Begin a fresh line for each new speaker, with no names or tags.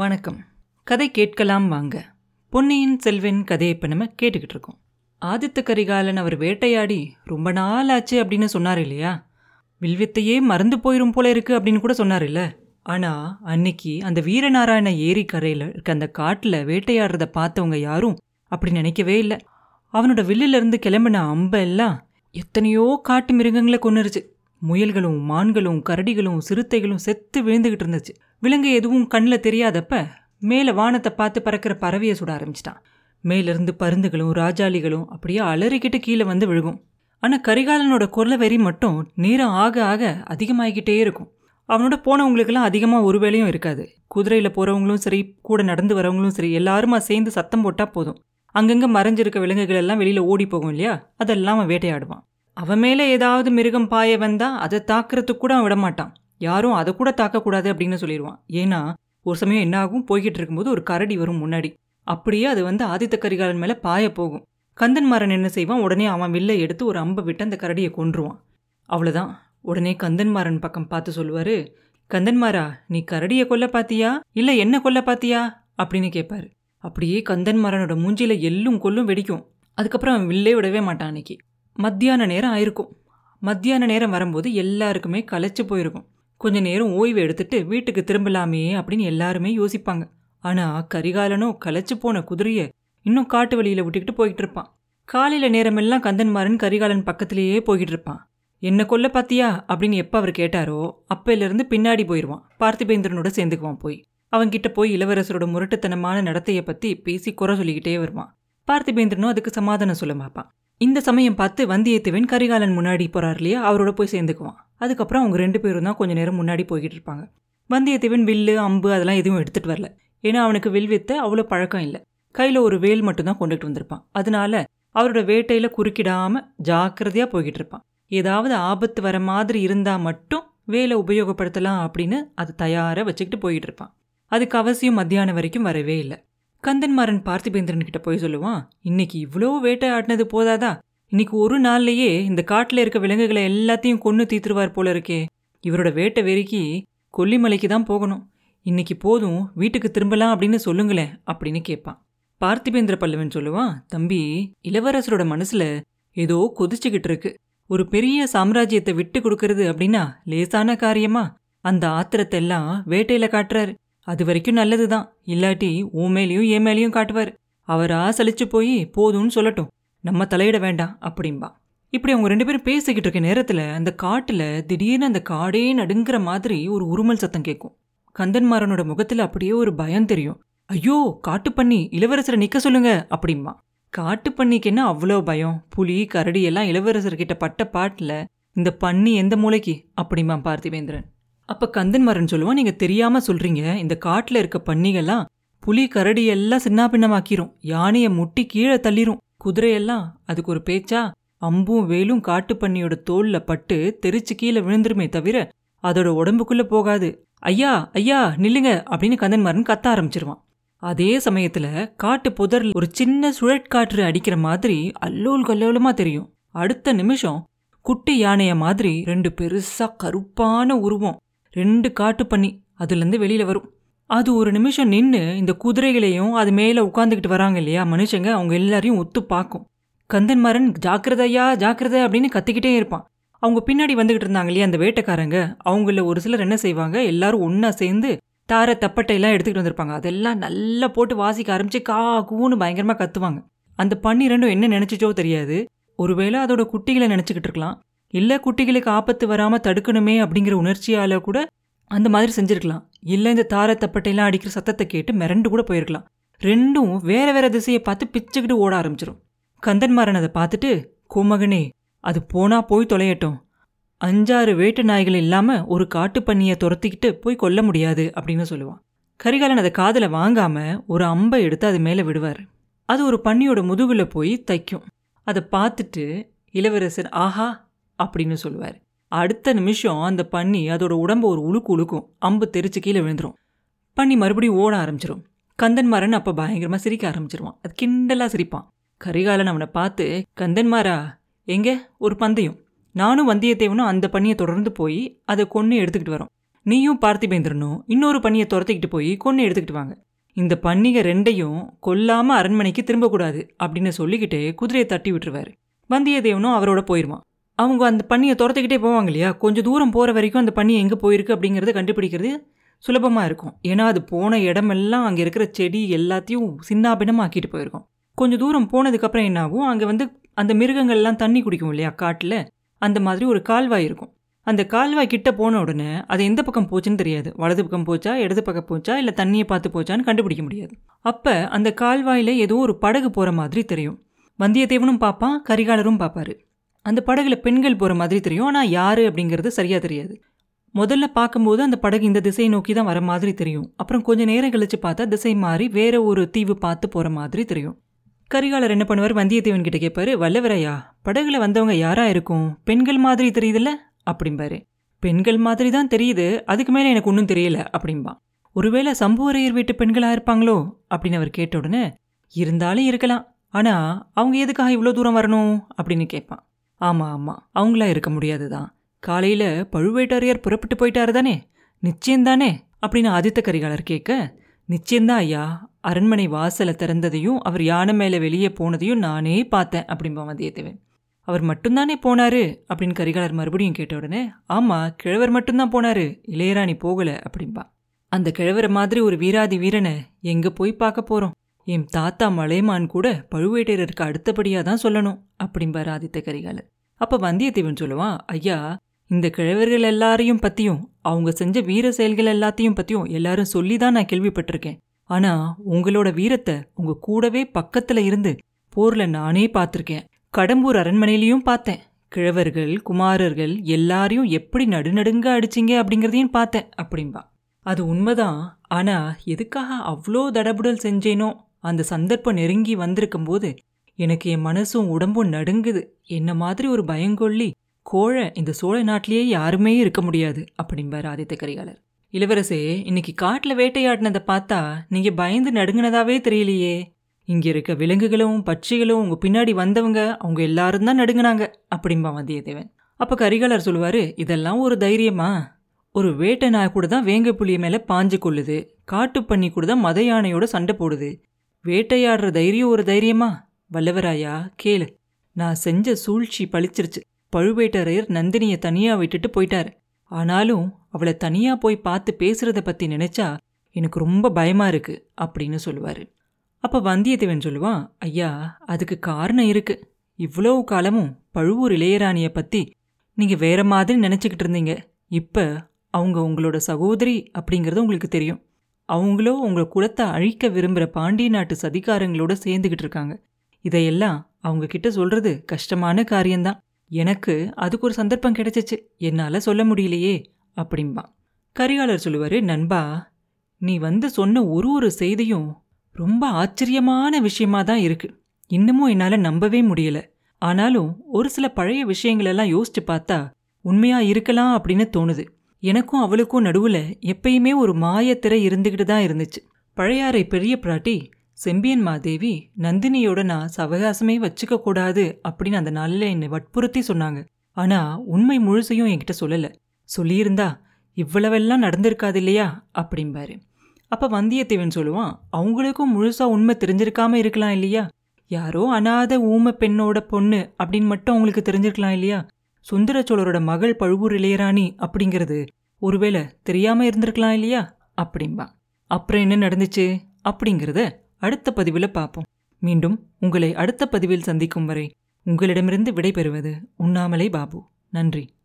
வணக்கம். கதை கேட்கலாம் வாங்க. பொன்னியின் செல்வன் கதையை இப்போ நம்ம கேட்டுக்கிட்டு இருக்கோம். ஆதித்த கரிகாலன் அவர் வேட்டையாடி ரொம்ப நாள் ஆச்சு அப்படின்னு சொன்னார் இல்லையா? வில்வித்தையே மறந்து போயிரும் போல இருக்கு அப்படின்னு கூட சொன்னார் ஆனால் அன்னைக்கு அந்த வீரநாராயண ஏரி கரையில் இருக்க அந்த காட்டில் வேட்டையாடுறத பார்த்தவங்க யாரும் அப்படி நினைக்கவே இல்லை. அவனோட வில்லிலிருந்து கிளம்பின அம்பெல்லாம் எத்தனையோ காட்டு மிருகங்களை கொன்னுருச்சு. முயல்களும் மான்களும் கரடிகளும் சிறுத்தைகளும் செத்து விழுந்துகிட்டு இருந்துச்சு. விலங்கு எதுவும் கண்ணில் தெரியாதப்ப மேலே வானத்தை பார்த்து பறக்கிற பறவையை சுட ஆரம்பிச்சிட்டான். மேலிருந்து பருந்துகளும் ராஜாளிகளும் அப்படியே அலறிக்கிட்டு கீழே வந்து விழுகும். ஆனால் கரிகாலனோட குரல வெறி மட்டும் நேரம் ஆக ஆக அதிகமாகிக்கிட்டே இருக்கும். அவனோட போனவங்களுக்கெல்லாம் அதிகமாக ஒரு வேலையும் இருக்காது. குதிரையில் போகிறவங்களும் சரி கூட நடந்து வரவங்களும் சரி எல்லாருமா சேர்ந்து சத்தம் போட்டால் போதும். அங்கங்கே மறைஞ்சிருக்க விலங்குகள் எல்லாம் வெளியில் ஓடி போகும் இல்லையா? அதெல்லாம் அவன் வேட்டையாடுவான். அவன் மேலே ஏதாவது மிருகம் பாய வந்தால் அதை தாக்குறதுக்கு கூட அவன் விடமாட்டான். யாரும் அதை கூட தாக்கக்கூடாது அப்படின்னு சொல்லிடுவான் ஏன்னா ஒரு சமயம் என்ன ஆகும் போய்கிட்டு இருக்கும்போது ஒரு கரடி வரும் முன்னாடி. அப்படியே அது வந்து ஆதித்த கரிகாலன் மேலே பாய போகும். கந்தன்மாரன் என்ன செய்வான்? உடனே அவன் வில்லை எடுத்து ஒரு அம்பை விட்டு அந்த கரடியை கொன்றுவான். அவ்வளோதான் உடனே கந்தன்மாரன் பக்கம் பார்த்து சொல்லுவார் கந்தன்மாரா நீ கரடியை கொல்ல பாத்தியா? இல்லை என்ன கொல்ல பாத்தியா? அப்படின்னு கேட்பாரு அப்படியே கந்தன்மாரனோட மூஞ்சியில் எள்ளும் கொல்லும் வெடிக்கும். அதுக்கப்புறம் அவன் வில்லே விடவே மாட்டான் அன்னைக்கு. மத்தியான நேரம் ஆயிருக்கும். மத்தியான நேரம் வரும்போது எல்லாருக்குமே களைச்சு போயிருக்கும். கொஞ்ச நேரம் ஓய்வு எடுத்துட்டு வீட்டுக்கு திரும்பலாமே அப்படின்னு எல்லாருமே யோசிப்பாங்க. ஆனா கரிகாலனும் களைச்சு போன குதிரையை இன்னும் காட்டு வழியில விட்டுக்கிட்டு போய்கிட்டு இருப்பான். காலையில நேரமெல்லாம் கந்தன்மாரன் கரிகாலன் பக்கத்திலேயே போய்கிட்டு இருப்பான். என்ன கொல்ல பாத்தியா? அப்படின்னு எப்ப அவர் கேட்டாரோ அப்பையிலிருந்து பின்னாடி போயிடுவான் பார்த்திபேந்திரனோட சேர்ந்துக்குவான் போய். அவன்கிட்ட போய் இளவரசரோட முரட்டுத்தனமான நடத்தைய பத்தி பேசி குறை சொல்லிக்கிட்டே வருவான். பார்த்திபேந்திரனும் அதுக்கு சமாதானம் சொல்ல பார்ப்பான் இந்த சமயம் பார்த்து வந்தியத்தேவன் கரிகாலன் முன்னாடி போகிறார் இல்லையா? அவரோட போய் சேர்ந்துக்குவான். அதுக்கப்புறம் அவங்க ரெண்டு பேரும் தான் கொஞ்சம் நேரம் முன்னாடி போய்கிட்டு இருப்பாங்க. வந்தியத்தேவன் வில்லு அம்பு அதெல்லாம் எதுவும் எடுத்துகிட்டு வரல. ஏன்னா அவனுக்கு வில் வித்த அவ்வளோ பழக்கம் இல்லை. கையில் ஒரு வேல் மட்டும்தான் கொண்டுட்டு வந்திருப்பான். அதனால அவரோட வேட்டையில் குறுக்கிடாமல் ஜாக்கிரதையாக போய்கிட்டு இருப்பான். ஏதாவது ஆபத்து வர மாதிரி இருந்தால் மட்டும் வேலை உபயோகப்படுத்தலாம் அப்படின்னு அது தயாராக வச்சுக்கிட்டு போய்கிட்டு இருப்பான். அதுக்கு அவசியம் மத்தியானம் வரைக்கும் வரவே இல்லை. கந்தன்மாரன் பார்த்திபேந்திரன் கிட்ட போய் சொல்லுவான் இன்னைக்கு இவ்வளோ வேட்டை ஆடினது போதாதா? இன்னைக்கு ஒரு நாள்லயே இந்த காட்டுல இருக்க விலங்குகளை எல்லாத்தையும் கொன்று தீத்துருவார் போல இருக்கே. இவரோட வேட்டை வெறிக்கி கொல்லிமலைக்கு தான் போகணும். இன்னைக்கு போதும் வீட்டுக்கு திரும்பலாம் அப்படின்னு சொல்லுங்களேன் அப்படின்னு கேட்பான். பார்த்திபேந்திர பல்லவன் சொல்லுவான் தம்பி இளவரசரோட மனசுல ஏதோ கொதிச்சுக்கிட்டு இருக்கு. ஒரு பெரிய சாம்ராஜ்யத்தை விட்டு கொடுக்கறது அப்படின்னா லேசான காரியமா? அந்த ஆத்திரத்தை எல்லாம் வேட்டையில காட்டுறாரு. அது வரைக்கும் நல்லது தான் இல்லாட்டி உன் மேலேயும் என் மேலேயும் காட்டுவார். அவரா சலிச்சு போய் போதும்னு சொல்லட்டும். நம்ம தலையிட வேண்டாம் அப்படிம்பா. இப்படி அவங்க ரெண்டு பேரும் பேசிக்கிட்டு இருக்க நேரத்தில் அந்த காட்டுல திடீர்னு அந்த காடே நடுங்கிற மாதிரி ஒரு உருமல் சத்தம் கேட்கும் கந்தன்மாரனோட முகத்துல அப்படியே ஒரு பயம் தெரியும். ஐயோ காட்டு பண்ணி இளவரசரை நிற்க சொல்லுங்க அப்படிம்பா. காட்டு பண்ணிக்கு என்ன அவ்வளோ பயம்? புலி கரடி எல்லாம் இளவரசர்கிட்ட பட்ட பாட்டில் இந்த பண்ணி எந்த மூளைக்கு? அப்படிமா பார்த்திவேந்திரன். அப்ப கந்தன்மாரன் சொல்லுவான் நீங்க தெரியாம சொல்றீங்க. இந்த காட்டுல இருக்க பன்னிகள்லாம் புலி கரடி எல்லாம் சின்னாபின்னமாக்கிரும் யானையை முட்டி கீழே தள்ளிரும். குதிரையெல்லாம் அதுக்கு ஒரு பேச்சா அம்பும் வேலும் காட்டு பன்னியோட தோல்ல பட்டு தெரிச்சு கீழே விழுந்துருமே தவிர அதோட உடம்புக்குள்ள போகாது. ஐயா ஐயா நில்லுங்க அப்படின்னு கந்தன்மாரன் கத்த ஆரம்பிச்சிருவான். அதே சமயத்துல காட்டு புதர்ல ஒரு சின்ன சுழற்காற்று அடிக்கிற மாதிரி அல்லோல் கல்லோலமா தெரியும். அடுத்த நிமிஷம் குட்டி யானைய மாதிரி ரெண்டு பெருசா கருப்பான உருவம். ரெண்டு காட்டு பண்ணி அதுலேருந்து வெளியில் வரும். அது ஒரு நிமிஷம் நின்று இந்த குதிரைகளையும் அது மேலே உட்காந்துக்கிட்டு வராங்க இல்லையா மனுஷங்க அவங்க எல்லாரையும் ஒத்து பார்க்கும். கந்தன்மாரன் ஜாக்கிரதையா ஜாக்கிரதை அப்படின்னு கத்திக்கிட்டே இருப்பான். அவங்க பின்னாடி வந்துகிட்டு இருந்தாங்க இல்லையா அந்த வேட்டைக்காரங்க. அவங்கள ஒரு சிலர் என்ன செய்வாங்க எல்லாரும் ஒன்றா சேர்ந்து தார தப்பட்டையெல்லாம் எடுத்துக்கிட்டு வந்திருப்பாங்க. அதெல்லாம் நல்லா போட்டு வாசிக்க ஆரம்பிச்சு கா கூன்னு பயங்கரமாக கத்துவாங்க. அந்த பன்னிரெண்டும் என்ன நினைச்சிச்சோ தெரியாது. ஒருவேளை அதோட குட்டிகளை நினச்சிக்கிட்டு இருக்கலாம். இல்லை குட்டிகளுக்கு ஆபத்து வராம தடுக்கணுமே அப்படிங்கிற உணர்ச்சியால கூட அந்த மாதிரி செஞ்சிருக்கலாம். இல்லை இந்த தார தப்பட்டையெல்லாம் அடிக்கிற சத்தத்தை கேட்டு மிரண்டு கூட போயிருக்கலாம். ரெண்டும் வேற வேற திசையை பார்த்து பிச்சுக்கிட்டு ஓட ஆரம்பிச்சிரும். கந்தன்மாரன் அதை பார்த்துட்டு கோமகனே அது போனா போய் தொலையட்டும். அஞ்சாறு வேட்டு நாய்கள் இல்லாம ஒரு காட்டு பண்ணியை துரத்திக்கிட்டு போய் கொல்ல முடியாது அப்படின்னு சொல்லுவான். கரிகாலன் அதை காதுல வாங்காம ஒரு அம்பை எடுத்து அது மேல விடுவார். அது ஒரு பன்னியோட முதுகுல போய் தைக்கும். அதை பார்த்துட்டு இளவரசர் ஆஹா அப்படின்னு சொல்லுவார். அடுத்த நிமிஷம் அந்த பன்னி அதோட உடம்ப ஒரு உழுக்கு உழுக்கும். அம்பு தெரிச்சு கீழே விழுந்துடும் பன்னி மறுபடியும் ஓட ஆரம்பிச்சிடும் கந்தன்மாரன் அப்போ பயங்கரமாக சிரிக்க ஆரம்பிச்சிருவான். அது கிண்டலாக சிரிப்பான். கரிகாலன் அவனை பார்த்து கந்தன்மாரா எங்கே? ஒரு பந்தயம். நானும் வந்தியத்தேவனும் அந்த பண்ணியை தொடர்ந்து போய் அதை கொன்று எடுத்துக்கிட்டு வரோம். நீயும் பார்த்திபேந்திரனும் இன்னொரு பன்னியை துரத்திக்கிட்டு போய் கொன்று எடுத்துக்கிட்டு வாங்க. இந்த பன்னிகை ரெண்டையும் கொல்லாமல் அரண்மனைக்கு திரும்பக்கூடாது அப்படின்னு சொல்லிக்கிட்டு குதிரையை தட்டி விட்டுருவாரு. வந்தியத்தேவனும் அவரோட போயிடுவான் அவங்க அந்த பன்னியை துரத்துக்கிட்டே போவாங்க இல்லையா? கொஞ்சம் தூரம் போகிற வரைக்கும் அந்த பன்னி எங்கே போயிருக்கு அப்படிங்கிறத கண்டுபிடிக்கிறது சுலபமாக இருக்கும். ஏன்னா அது போன இடமெல்லாம் அங்கே இருக்கிற செடி எல்லாத்தையும் சின்னாபின்னமாக ஆக்கிட்டு போயிருக்கோம். கொஞ்சம் தூரம் போனதுக்கப்புறம் என்னாகும்? அங்கே வந்து அந்த மிருகங்கள்லாம் தண்ணி குடிக்கும் இல்லையா? காட்டில். அந்த மாதிரி ஒரு கால்வாய் இருக்கும். அந்த கால்வாய் கிட்ட போன உடனே அது எந்த பக்கம் போச்சுன்னு தெரியாது. வலது பக்கம் போச்சா? இடது பக்கம் போச்சா? இல்லை தண்ணியை பார்த்து போச்சான்னு கண்டுபிடிக்க முடியாது. அப்போ அந்த கால்வாயில் ஏதோ ஒரு படகு போகிற மாதிரி தெரியும். வந்தியத்தேவனும் பார்ப்பான் கரிகாலரும் பார்ப்பாரு அந்த படகுல பெண்கள் போகிற மாதிரி தெரியும். ஆனால் யார் அப்படிங்கிறது சரியாக தெரியாது. முதல்ல பார்க்கும்போது அந்த படகு இந்த திசையை நோக்கி தான் வர மாதிரி தெரியும். அப்புறம் கொஞ்சம் நேரம் கழிச்சு பார்த்தா திசை மாறி வேற ஒரு தீவு பார்த்து போகிற மாதிரி தெரியும். கரிகாலர் என்ன பண்ணுவார்? வந்தியத்தேவன் கிட்ட கேட்பாரு வல்லவரையா படகுல வந்தவங்க யாரா இருக்கும்? பெண்கள் மாதிரி தெரியுதுல்ல? அப்படிம்பாரு. பெண்கள் மாதிரி தான் தெரியுது. அதுக்கு மேலே எனக்கு ஒன்றும் தெரியல அப்படிம்பான் ஒருவேளை சம்புவரையர் வீட்டு பெண்களா இருப்பாங்களோ? அப்படின்னு அவர் கேட்ட உடனே இருந்தாலும் இருக்கலாம். ஆனா அவங்க எதுக்காக இவ்வளோ தூரம் வரணும்? அப்படின்னு கேட்பான். ஆமாம் ஆமாம் அவங்களா இருக்க முடியாது தான் காலையில் பழுவேட்டரையர் புறப்பட்டு போயிட்டாரு தானே? நிச்சயம்தானே? அப்படின்னு ஆதித்த கரிகாலர் கேட்க நிச்சயம்தான் ஐயா. அரண்மனை வாசலை திறந்ததையும் அவர் யானை மேலே வெளியே போனதையும் நானே பார்த்தேன் அப்படிம்பான் வந்தியத்தேவன் அவர் மட்டும்தானே போனாரு? அப்படின்னு கரிகாலர் மறுபடியும் கேட்ட உடனே ஆமாம் கிழவர் மட்டும்தான் போனாரு. இளையராணி போகலை அப்படின்பா அந்த கிழவரை மாதிரி ஒரு வீராதி வீரனை எங்கே போய் பார்க்க போகிறோம் என் தாத்தா மலைமான் கூட பழுவேட்டரருக்கு அடுத்தபடியா தான் சொல்லணும் அப்படிம்பார் ஆதித்த கரிகாலர் அப்ப வந்தியத்தேவன் சொல்லுவான் ஐயா இந்த கிழவர்கள் எல்லாரையும் பத்தியும் அவங்க செஞ்ச வீர செயல்கள் எல்லாத்தையும் பத்தியும் எல்லாரும் சொல்லி தான் நான் கேள்விப்பட்டிருக்கேன். ஆனா உங்களோட வீரத்தை உங்க கூடவே பக்கத்துல இருந்து போர்ல நானே பார்த்துருக்கேன். கடம்பூர் அரண்மனையிலையும் பார்த்தேன். கிழவர்கள் குமாரர்கள் எல்லாரையும் எப்படி நடுநடுங்க அடிச்சிங்க அப்படிங்கிறதையும் பார்த்தேன் அப்படின்பா அது உண்மைதான். ஆனா எதுக்காக அவ்வளோ தடபுடல் செஞ்சேனோ? அந்த சந்தர்ப்பம் நெருங்கி வந்திருக்கும் போது எனக்கு என் மனசும் உடம்பும் நடுங்குது. என்ன மாதிரி ஒரு பயங்கொள்ளி கோழ இந்த சோழ நாட்டிலேயே யாருமே இருக்க முடியாது அப்படிம்பார் ஆதித்த கரிகாலர். இளவரசே இன்னைக்கு காட்டில் வேட்டையாடினதை பார்த்தா நீங்கள் பயந்து நடுங்கினதாவே தெரியலையே. இங்கே இருக்க விலங்குகளும் பட்சிகளும் உங்கள் பின்னாடி வந்தவங்க அவங்க எல்லாரும் தான் நடுங்கினாங்க அப்படிம்பா வந்தியத்தேவன். அப்போ கரிகாலர் சொல்லுவார் இதெல்லாம் ஒரு தைரியமா? ஒரு வேட்டை நாய் கூட தான் வேங்க புளிய மேலே பாஞ்சு கொள்ளுது. காட்டு பண்ணி கூட தான் மத யானையோட சண்டை போடுது. வேட்டையாடுற தைரியம் ஒரு தைரியமா? வல்லவராயா கேளு. நான் செஞ்ச சூழ்ச்சி பழிச்சிருச்சு பழுவேட்டரையர் நந்தினிய தனியா விட்டுட்டு போயிட்டாரு. ஆனாலும் அவளை தனியா போய் பார்த்து பேசுறத பத்தி நினைச்சா எனக்கு ரொம்ப பயமா இருக்கு அப்படின்னு சொல்லுவாரு. அப்ப வந்தியத்தேவன் சொல்லுவான் ஐயா அதுக்கு காரணம் இருக்கு. இவ்வளவு காலமும் பழுவூர் இளையராணிய பத்தி நீங்க வேற மாதிரி நினைச்சுக்கிட்டு இருந்தீங்க. இப்ப அவங்க உங்களோட சகோதரி அப்படிங்கிறது உங்களுக்கு தெரியும். அவங்களோ உங்க குலத்தை அழிக்க விரும்புகிற பாண்டிய நாட்டு சதிகாரங்களோட சேர்ந்துக்கிட்டு இருக்காங்க. இதையெல்லாம் அவங்க கிட்ட சொல்றது கஷ்டமான காரியம்தான். எனக்கு அதுக்கு ஒரு சந்தர்ப்பம் கிடைச்சிச்சு. என்னால சொல்ல முடியலையே அப்படிம்பான் கரிகாலர் சொல்லுவாரு நண்பா நீ வந்து சொன்ன ஒரு ஒரு செய்தியும் ரொம்ப ஆச்சரியமான விஷயமா தான் இருக்கு. இன்னமும் என்னால நம்பவே முடியல. ஆனாலும் ஒரு சில பழைய விஷயங்களெல்லாம் யோசிச்சு பார்த்தா உண்மையாக இருக்கலாம் அப்படின்னு தோணுது. எனக்கும் அவளுக்கும் நடுவுல எப்பயுமே ஒரு மாயத்திரை இருந்துகிட்டு தான் இருந்துச்சு. பழையாறை பெரிய பிராட்டி செம்பியன் மாதேவி நந்தினியோட நான் சவகாசமே வச்சுக்க கூடாது அப்படின்னு அந்த நாளில் என்னை வற்புறுத்தி சொன்னாங்க. ஆனா உண்மை முழுசையும் என்கிட்ட சொல்லல. சொல்லியிருந்தா இவ்வளவெல்லாம் நடந்திருக்காது இல்லையா அப்படிம்பாரு. அப்ப வந்தியத்தேவன் சொல்லுவான் அவங்களுக்கும் முழுசா உண்மை தெரிஞ்சிருக்காம இருக்கலாம் இல்லையா? யாரோ அனாத ஊம பெண்ணோட பொண்ணு அப்படின்னு மட்டும் அவங்களுக்கு தெரிஞ்சிருக்கலாம் இல்லையா? சுந்தர சோழரோட மகள் பழுவூர் இளையராணி அப்படிங்கிறது ஒருவேளை தெரியாம இருந்திருக்கலாம் இல்லையா? அப்படிம்பா. அப்புறம் என்ன நடந்துச்சு? அப்படிங்கிறத அடுத்த பதிவில் பார்ப்போம் மீண்டும் உங்களை அடுத்த பதிவில் சந்திக்கும் வரை உங்களிடமிருந்து விடைபெறுவது உண்ணாமலே பாபு. நன்றி.